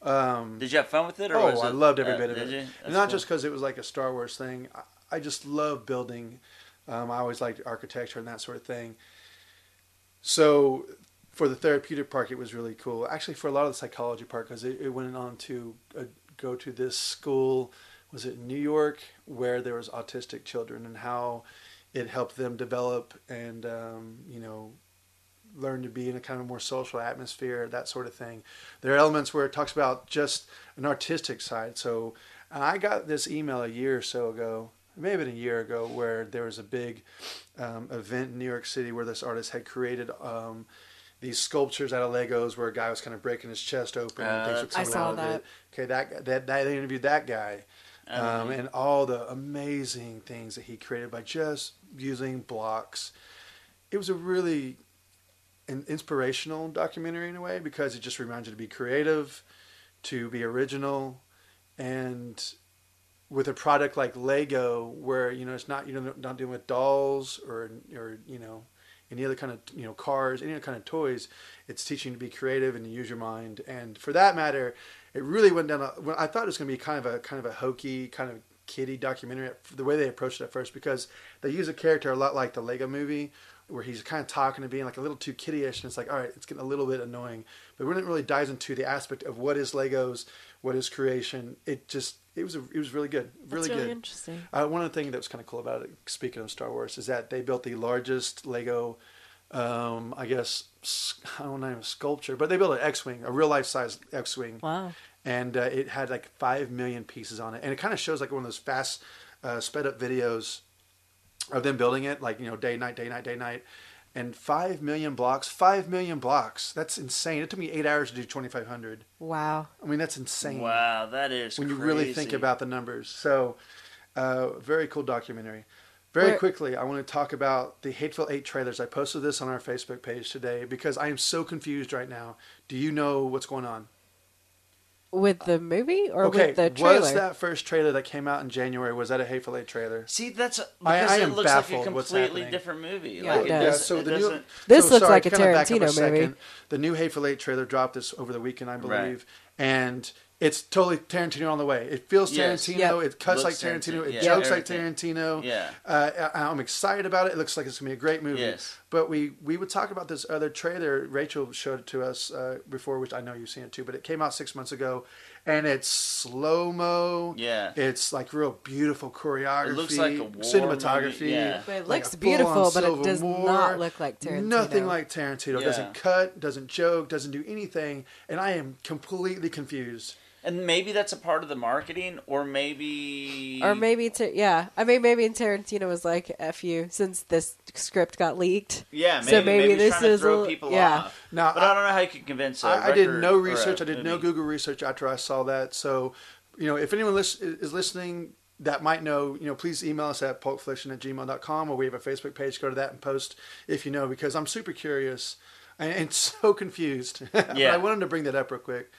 Um, Did you have fun with it? Or oh, was I it- loved every uh, bit of did it. you? Not cool. just because it was like a Star Wars thing. I, I just love building. Um, I always liked architecture and that sort of thing. So for the therapeutic part, it was really cool. Actually, for a lot of the psychology part, because it, it went on to uh, go to this school. Was it in New York where there was autistic children and how it helped them develop and um, you know learn to be in a kind of more social atmosphere, that sort of thing. There are elements where it talks about just an artistic side. So I got this email a year or so ago, maybe a year ago, where there was a big um, event in New York City where this artist had created um, these sculptures out of Legos, where a guy was kind of breaking his chest open and Uh, things were that's I saw out of that. it. Okay, that that, that they interviewed that guy. Oh, Um, and all the amazing things that he created by just using blocks. It was a really an inspirational documentary in a way because it just reminds you to be creative, to be original, and with a product like Lego, where you know it's not you know not dealing with dolls or or you know any other kind of you know cars, any other kind of toys. It's teaching to be creative and to use your mind. And for that matter, it really went down. I thought it was going to be kind of a kind of a hokey kind of kiddie documentary. The way they approached it at first, because they use a character a lot like the Lego Movie, where he's kind of talking and being like a little too kiddie-ish, and it's like, all right, it's getting a little bit annoying. But when it really dives into the aspect of what is Legos, what is creation, it just it was a, it was really good, really really good. interesting. Uh, one of the things that was kind of cool about it, speaking of Star Wars, is that they built the largest Lego, um, I guess, I don't know, sculpture, but they built an X-wing, a real life size X-wing, Wow. and uh, it had like five million pieces on it, and it kind of shows like one of those fast, uh, sped up videos of them building it, like you know, day night, day night, day night. And five million blocks, five million blocks. That's insane. It took me eight hours to do twenty five hundred. Wow. I mean, that's insane Wow, that is when you really think about the numbers. So, uh, very cool documentary. Very Where- quickly, I want to talk about the Hateful Eight trailers. I posted this on our Facebook page today because I am so confused right now. Do you know what's going on? With the movie or okay, with the trailer? was that first trailer that came out in January? Was that a Hateful Eight trailer? See, that's I- because I it am looks baffled like a what's completely happening. different movie. Yeah, like it does. Yeah, does- so it the new, doesn't- This so looks sorry, like a kinda back up Tarantino movie. second. The new Hateful Eight trailer dropped this over the weekend, I believe, Right. And it's totally Tarantino on the way. It feels Yes. Tarantino. Yep. It cuts like Tarantino. Tarantino. It Yeah, jokes everything. like Tarantino. Yeah. Uh, I- I'm excited about it. It looks like it's gonna be a great movie. Yes. But we we would talk about this other trailer. Rachael showed it to us uh, before, which I know you've seen it too. But it came out six months ago, and it's slow mo. Yeah. it's like real beautiful choreography. It looks like a war cinematography. movie, yeah. But it like looks a beautiful, but it does War. not look like Tarantino. Nothing like Tarantino. Yeah. Doesn't cut, doesn't joke, doesn't do anything, and I am completely confused. And maybe that's a part of the marketing, or maybe Or maybe, Tar- yeah. I mean, maybe Tarantino was like, "F you," since this script got leaked. Yeah, maybe, So maybe maybe, this trying to is throw a- people yeah. off. Now, but I, don't know how you can convince. a I, I did record no or a research. I did no movie. Google research after I saw that. So, you know, if anyone lis- is listening that might know, you know, please email us at pulpfiction at gmail.com or we have a Facebook page. Go to that and post if you know, because I'm super curious and, and <laughs> so confused. but Yeah. I wanted to bring that up real quick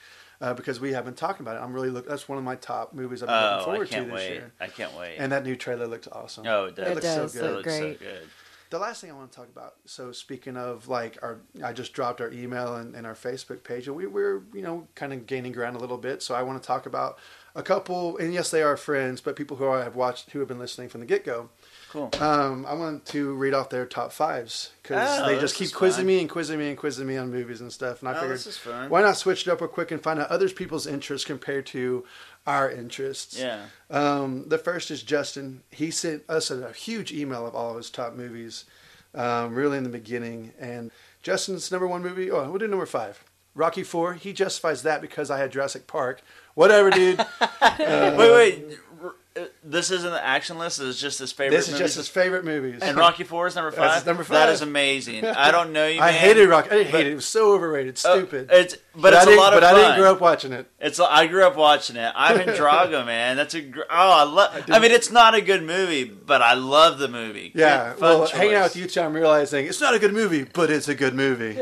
uh, because we have been talking about it. I'm really look. That's one of my top movies I've been Oh, looking I forward to can't this wait! year. I can't wait. And that new trailer looked awesome. oh, it does. It looks does so good. look looks so good. The last thing I want to talk about. So speaking of like our, I just dropped our email and, and our Facebook page, and we we're you know kind of gaining ground a little bit. So I want to talk about a couple, and yes, they are friends, but people who I have watched who have been listening from the get go. Cool. Um, I want to read off their top fives because Oh, they just keep quizzing fun. me and quizzing me and quizzing me on movies and stuff. And I Oh, figured, this is fun. why not switch it up real quick and find out other people's interests compared to our interests? Yeah. Um, the first is Justin. He sent us a, a huge email of all of his top movies, um, really in the beginning. And Justin's number one movie. Oh, we'll do number five. Rocky Four. He justifies that because I had Jurassic Park. Whatever, dude. <laughs> wait, wait. Uh, This isn't the action list. This is just his favorite. this is just his favorite movies. And <laughs> Rocky Four is number five. number five. is amazing. <laughs> I don't know you. I hated Rocky. I didn't hate it. It was so overrated. Oh, Stupid. it's but, I it's a lot of But fun. I didn't grow up watching it. It's I grew up watching it. Ivan <laughs> Drago, man. That's a oh I love. I, mean, it's not a good movie, but I love the movie. Yeah, well, choice. hanging out with you two, I'm realizing it's not a good movie, but it's a good movie.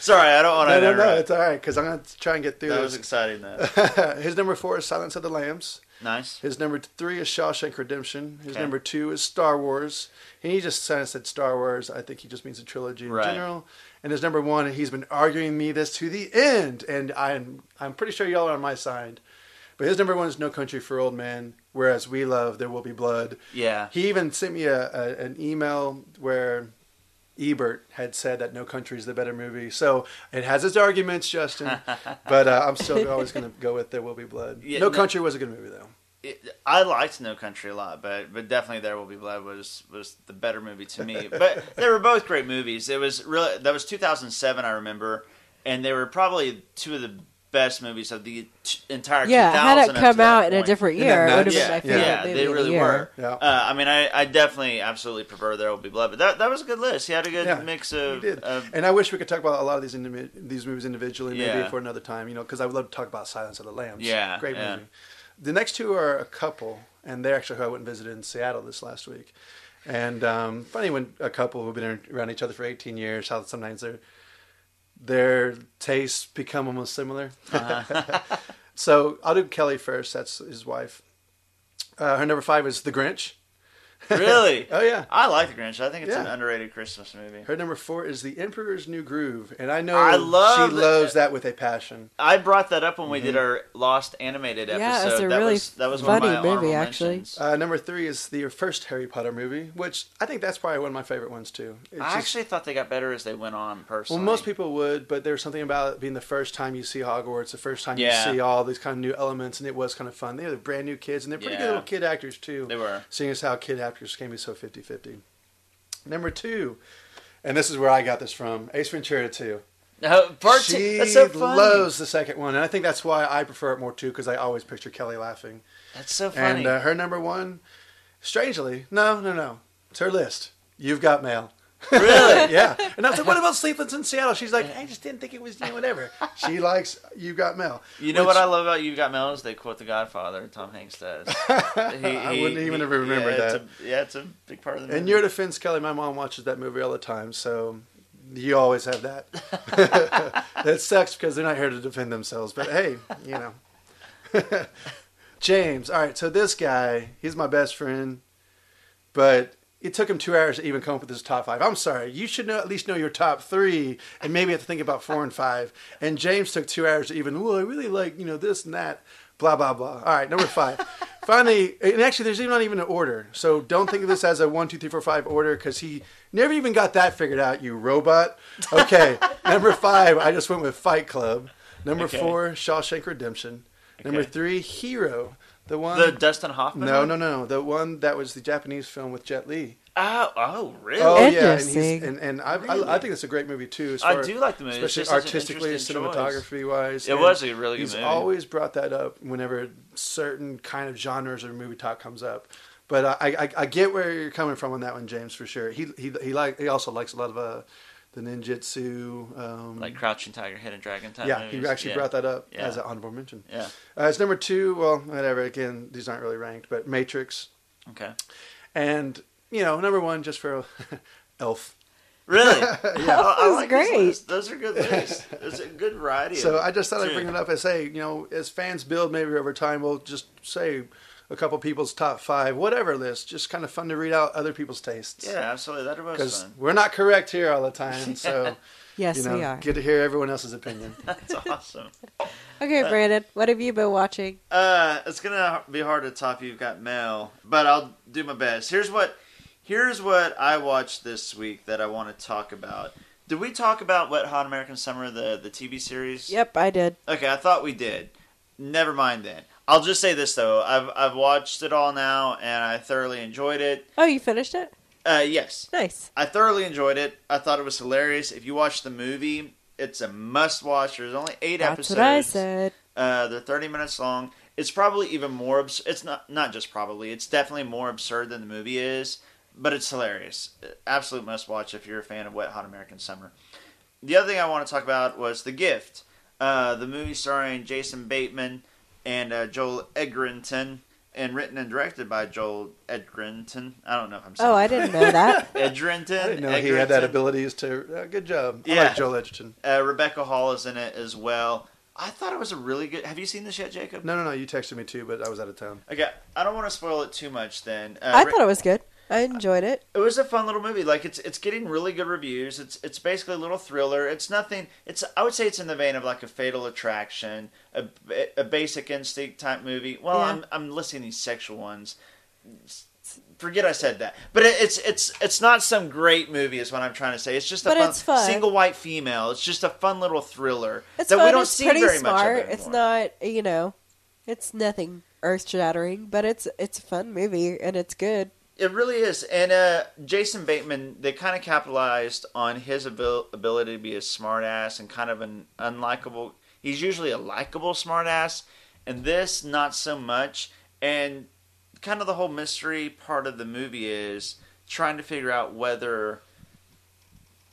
Sorry, I don't want to. no, no, interrupt. it's all right because I'm going to try and get through That was exciting. Though. His number four is Silence of the Lambs. Nice. His number three is Shawshank Redemption. His Okay. number two is Star Wars. And he just kind of said Star Wars. I think he just means a trilogy in Right. general. And his number one, he's been arguing me this to the end, and I'm I'm pretty sure y'all are on my side. But his number one is No Country for Old Men, whereas we love There Will Be Blood. Yeah. He even sent me a, a an email where Ebert had said that No Country is the better movie. So it has its arguments, Justin. <laughs> but uh, I'm still always going to go with There Will Be Blood. Yeah, no no- Country was a good movie though. It, I liked No Country a lot, but but definitely There Will Be Blood was was the better movie to me. <laughs> but they were both great movies. It was really that was 2007, I remember, and they were probably two of the best movies of the t- entire. Yeah, 2000 had it come that out in a different year, it would have nuts? been my Yeah, favorite yeah, movie they of the really year. were. Yeah. Uh, I mean, I, I definitely absolutely prefer There Will Be Blood, but that that was a good list. He had a good Yeah, mix He of, did. of and I wish we could talk about a lot of these indivi- these movies individually, maybe Yeah. for another time. You know, because I would love to talk about Silence of the Lambs. Yeah, great yeah. movie. The next two are a couple, and they're actually who I went and visited in Seattle this last week. And um, funny when a couple who've been around each other for 18 years, how sometimes their their tastes become almost similar. <laughs> so I'll do Kelly first. That's his wife. Uh, her number five is The Grinch. Really. <laughs> Oh yeah. I like The Grinch. I think it's an underrated Christmas movie. Her number four is The Emperor's New Groove, and I know I love she that- loves that with a passion. I brought that up when we did Mm-hmm. our Lost animated episode. Yeah, it's a that really was, that was one funny of my honorable movie, actually. mentions. Uh, number three is the first Harry Potter movie, which I think that's probably one of my favorite ones too. It's I just- actually thought they got better as they went on. Personally, well, most people would, but there's something about it being the first time you see Hogwarts, the first time Yeah. you see all these kind of new elements, and it was kind of fun. They're brand new kids, and they're pretty Yeah. good little kid actors too. They were. Seeing as how kid actors can be so 50-50. Number two, and this is where I got this from, Ace Ventura 2. Uh, part two. That's so funny. loves the second one, and I think that's why I prefer it more too, because I always picture Kelly laughing. That's so funny. And uh, her number one, strangely, no, no, no, it's her list. You've got mail. Really? <laughs> yeah. And I was like, what about Sleepless in Seattle? She's like, I just didn't think it was, you know, whatever. She <laughs> likes You Got Mail. You know Which- what I love about You Got Mail is they quote The Godfather. Tom Hanks does. <laughs> He- I he- wouldn't even he- have remembered yeah, it's that. a- yeah, it's a big part of the movie. In your defense, Kelly, my mom watches that movie all the time, so you always have that. that sucks because they're not here to defend themselves, but hey, you know. James, all right, so this guy, he's my best friend, but it took him two hours to even come up with his top five. I'm sorry, you should know at least know your top three, and maybe have to think about four and five. And James took two hours to even. Well, I really like you know this and that. Blah blah blah. All right, number five. <laughs> Finally, and actually, there's even not even an order. So don't think of this as a one, two, three, four, five order because he never even got that figured out. You robot. Okay, <laughs> number five. I just went with Fight Club. Number Okay. four, Shawshank Redemption. Number three, Hero. The one. The Dustin Hoffman. no, one? no, no. The one that was the Japanese film with Jet Li. Oh, oh, really? Oh yeah, and he's, and, and I, Really? I, I think it's a great movie too. As I do like the movie. It's especially just artistically, interesting choice. cinematography wise. It was a really good He's movie. always brought that up whenever certain kind of genres or movie talk comes up. But I, I, I get where you're coming from on that one, James, for sure. He he he like he also likes a lot of uh, the ninjutsu. Um, like Crouching Tiger, Hidden Dragon type yeah, movies. he actually yeah. brought that up Yeah. as an honorable mention. Yeah. Uh, it's number two. Well, whatever. Again, these aren't really ranked, but Matrix Okay. and you know number one just for <laughs> Elf. Really? <laughs> Yeah. I, I was like great. list. Those are good lists. <laughs> There's a good variety. So of- I just thought I'd bring it up and say, you know, as fans build, maybe over time, we'll just say a couple people's top five, whatever list. Just kind of fun to read out other people's tastes. Yeah, absolutely. That was Because we're not correct here all the time. <laughs> So, Yes, you know, we are. get to hear everyone else's opinion. <laughs> That's awesome. Okay, Brandon, what have you been watching? Uh, it's gonna be hard to top You've Got Mail, but I'll do my best. Here's what, here's what I watched this week that I want to talk about. Did we talk about Wet Hot American Summer, the the TV series? Yep, I did. Okay, I thought we did. Never mind then. I'll just say this though. I've I've watched it all now and I thoroughly enjoyed it. Oh, you finished it? Uh, yes, Nice. I thoroughly enjoyed it. I thought it was hilarious. If you watch the movie, it's a must watch. There's only eight That's episodes. what I said. Uh, they're 30 minutes long. It's probably even more. Abs- it's not not just probably. It's definitely more absurd than the movie is, but it's hilarious. Absolute must watch if you're a fan of Wet Hot American Summer. The other thing I want to talk about was The Gift, uh, the movie starring Jason Bateman and uh, Joel Edgerton, and written and directed by Joel Edgerton. I don't know if I'm saying Oh, I didn't know that. <laughs> Edgerton. I didn't know he had that Edgerton. abilities to. Uh, good job. I Yeah. like Joel Edgerton. Uh, Rebecca Hall is in it as well. I thought it was a really good. Have you seen this yet, Jacob? No, no, no. You texted me too, but I was out of town. Okay, I don't want to spoil it too much. Then uh, I Ri- thought it was good. I enjoyed it. it was a fun little movie. Like it's it's getting really good reviews. It's it's basically a little thriller. It's nothing. It's I would say it's in the vein of like a Fatal Attraction, a, a Basic Instinct type movie. Well, Yeah. I'm I'm listing these sexual ones. Forget I said that. But it, it's it's it's not some great movie, is what I'm trying to say. It's just a fun, fun. single white female. It's just a fun little thriller It's that fun. we don't it's see very smart. much of it's not, you know, it's nothing earth shattering, but it's it's a fun movie and it's good. It really is. And uh, Jason Bateman, they kind of capitalized on his abil- ability to be a smartass and kind of an unlikable. He's usually a likable smartass, and this not so much. And kind of the whole mystery part of the movie is trying to figure out whether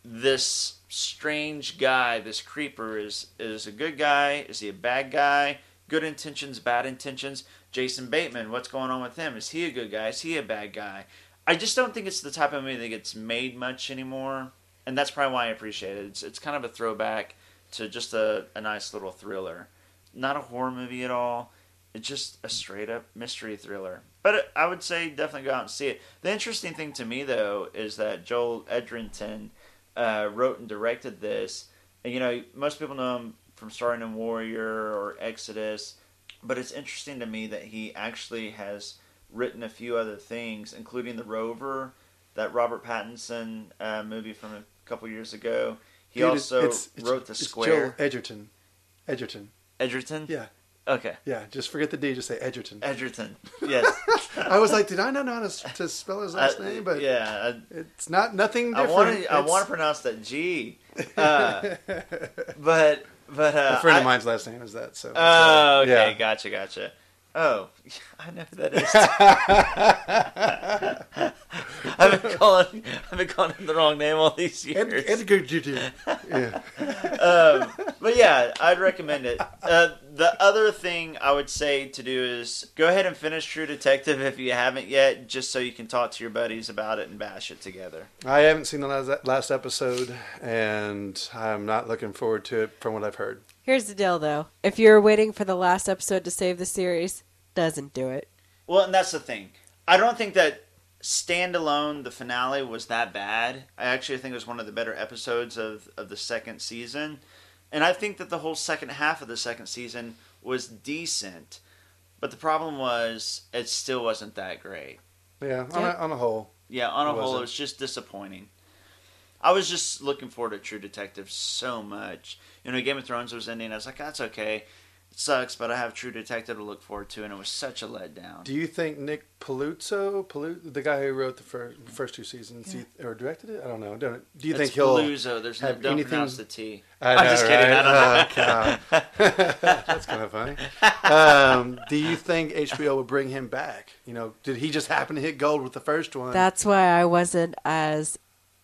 this strange guy, this creeper, is is a good guy. Is he a bad guy? Good intentions, bad intentions. Jason Bateman, what's going on with him? Is he a good guy? Is he a bad guy? I just don't think it's the type of movie that gets made much anymore, and that's probably why I appreciate it. It's it's kind of a throwback to just a, a nice little thriller, not a horror movie at all. It's just a straight up mystery thriller. But I would say definitely go out and see it. The interesting thing to me though is that Joel Edgerton uh, wrote and directed this. And you know, most people know him from starring in Warrior or Exodus, but it's interesting to me that he actually has written a few other things, including The Rover, that Robert Pattinson uh, movie from a couple years ago. He Dude, also it's- it's- wrote The it's Square. Joel Edgerton. Edgerton. Edgerton? Yeah. Okay. Yeah. Just forget the D. Just say Edgerton. Edgerton. <laughs> Yes. I was like, did I not know how to, to spell his last Uh, name? But yeah, it's not nothing I different. I want to pronounce that G, <laughs> uh, but but uh, a friend I- of mine's last name is that. So. Oh, okay, yeah. gotcha, gotcha. Oh, <laughs> I know who that is. <laughs> I've been calling. I've been calling him the wrong name all these years. Ed- Edgerton. Yeah. <laughs> um, but yeah, I'd recommend it. Uh, the other thing I would say to do is go ahead and finish True Detective if you haven't yet, just so you can talk to your buddies about it and bash it together. I haven't seen the last episode, and I'm not looking forward to it from what I've heard. Here's the deal, though. If you're waiting for the last episode to save the series, doesn't do it. Well, and that's the thing. I don't think that standalone the finale was that bad. I actually think it was one of the better episodes of of the second season, and I think that the whole second half of the second season was decent. But the problem was it still wasn't that great. Yeah, on, a, on a whole. Yeah, on a whole, it was just disappointing. I was just looking forward to True Detective so much. You know, Game of Thrones was ending. I was like, that's okay. It sucks, but I have True Detective to look forward to, and it was such a letdown. Do you think Nick Paluzzo, Palu- the guy who wrote the first first two seasons, he, or directed it? I don't know. Don't, do you It's think he'll Paluzzo. There's no, have don't anything? pronounce the T. I I'm know, just kidding. right? I don't know. Oh, <laughs> That's kind of funny. Um, do you think HBO will bring him back? You know, did he just happen to hit gold with the first one? That's why I wasn't as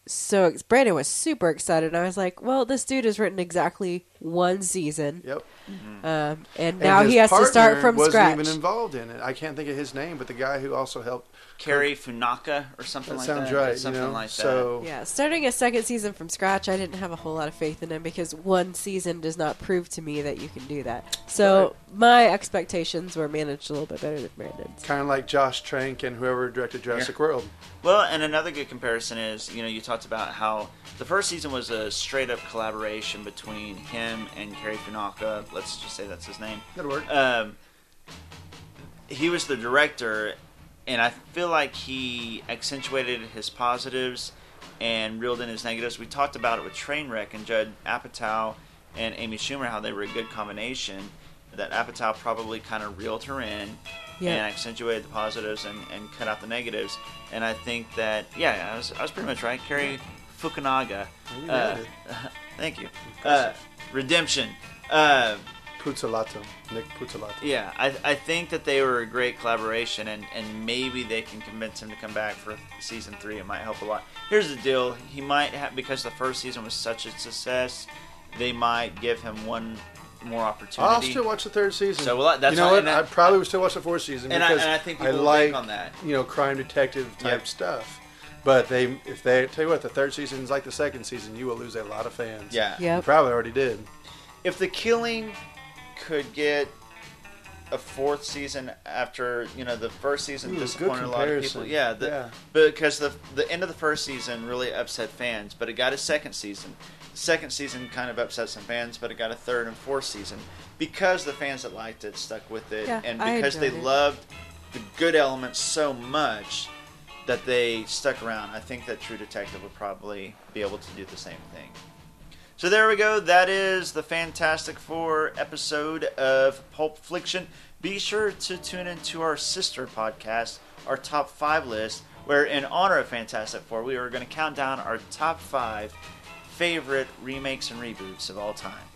so. Brandon was super excited, and I was like, "Well, this dude has written exactly one season, Yep. um, and now his he has to start from wasn't scratch." even involved in it. I can't think of his name, but the guy who also helped. Cary Funaka or something That like sounds that. right. Something you know? like that. Yeah, starting a second season from scratch, I didn't have a whole lot of faith in him because one season does not prove to me that you can do that. So my expectations were managed a little bit better than Brandon's. kind of like Josh Trank and whoever directed Jurassic World. Well, and another good comparison is, you know, you talked about how the first season was a straight up collaboration between him and Cary Funaka. Let's just say that's his name. That'll work. Um, he was the director, and I feel like he accentuated his positives and reeled in his negatives. We talked about it with Trainwreck and Judd Apatow and Amy Schumer, how they were a good combination. That Apatow probably kind of reeled her in Yeah. and accentuated the positives and, and cut out the negatives. And I think that, yeah, I was, I was pretty much right. Cary Fukunaga. Uh, <laughs> thank you. Uh, Redemption. Uh, Pizzolatto, Nick Pizzolatto. yeah, I, I think that they were a great collaboration, and, and maybe they can convince him to come back for season three. It might help a lot. Here's the deal: he might have because the first season was such a success, they might give him one more opportunity. I'll still watch the third season. So, well, that's you know why- what? I- I probably would still watch the fourth season And I- and I think I people will like bank on that. you know crime detective type Yep. stuff. But they, if they tell you what, the third season is like the second season, you will lose a lot of fans. Yeah. You probably already did. if the killing could get a fourth season after you know the first season Ooh, disappointed a lot of people. yeah, the, Yeah. because the the end of the first season really upset fans but it got a second season. Second season kind of upset some fans but it got a third and fourth season. Because the fans that liked it stuck with it Yeah, and because they it. loved the good elements so much that they stuck around i think that true detective would probably be able to do the same thing so there we go. That is the Fantastic Four episode of Pulp Fiction. Be sure to tune into our sister podcast, our top five list, where in honor of Fantastic Four, we are going to count down our top five favorite remakes and reboots of all time.